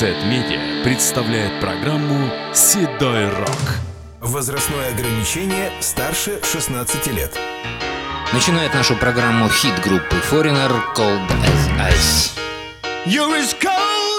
Z-Media представляет программу «Седой рок». Возрастное ограничение старше 16 лет. Начинает нашу программу хит группы Foreigner Cold as Ice. You're as cold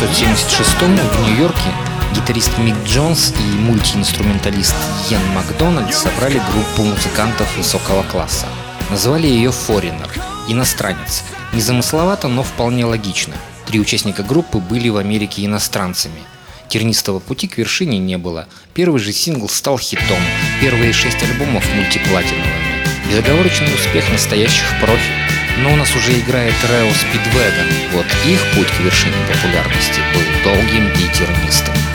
1976 в Нью-Йорке гитарист Мик Джонс и мультиинструменталист Йен Макдональд собрали группу музыкантов высокого класса. Назвали ее Foreigner – иностранец. Незамысловато, но вполне логично. Три участника группы были в Америке иностранцами. Тернистого пути к вершине не было. Первый же сингл стал хитом. Первые шесть альбомов мультиплатиновыми. Безоговорочный успех настоящих профи. Но у нас уже играет Рео Спидвеган. Вот их путь к вершине популярности был долгим и тернистым.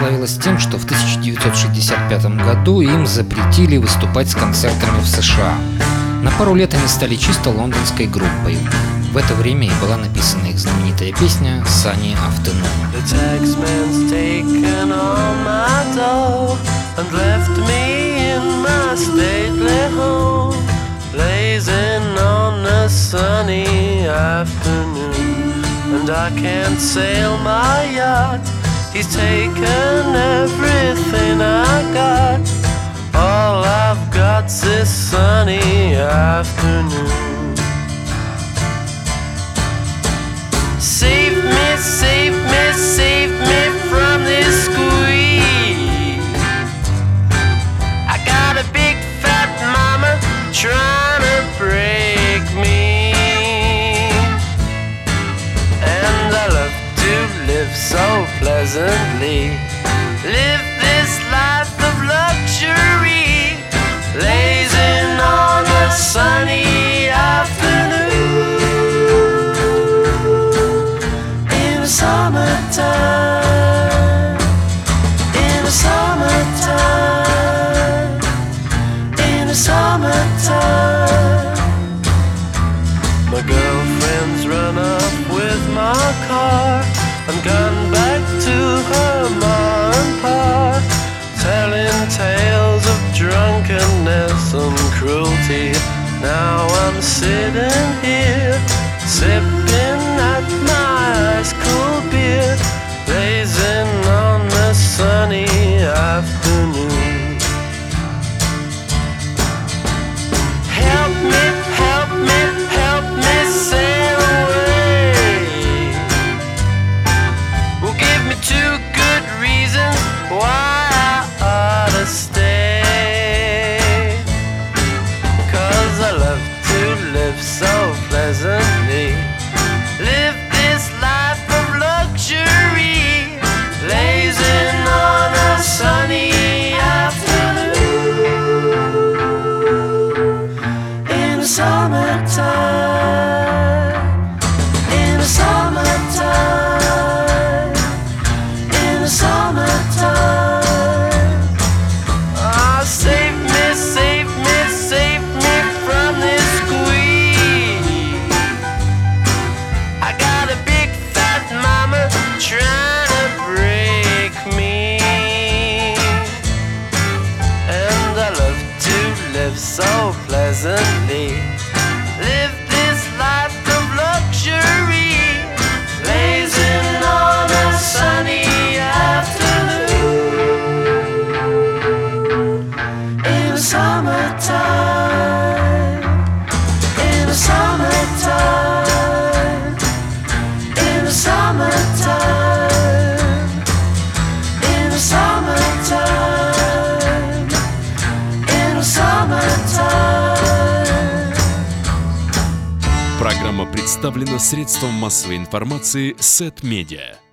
Прославилась тем, что в 1965 году им запретили выступать с концертами в США. На пару лет они стали чисто лондонской группой. В это время и была написана их знаменитая песня «Sunny Afternoon». Sunny afternoon. And I can't sail my yacht, he's taken everything I got. All I've got's this sunny afternoon. Pleasantly. Live this life of luxury. Blazing on a sunny afternoon in the summertime, in the summertime, in the summertime. My girlfriend's run up with my car and gone to her ma and pa, telling tales of drunkenness and cruelty. Now I'm sitting here, sipping Программа представлена средством массовой информации Сет Медиа.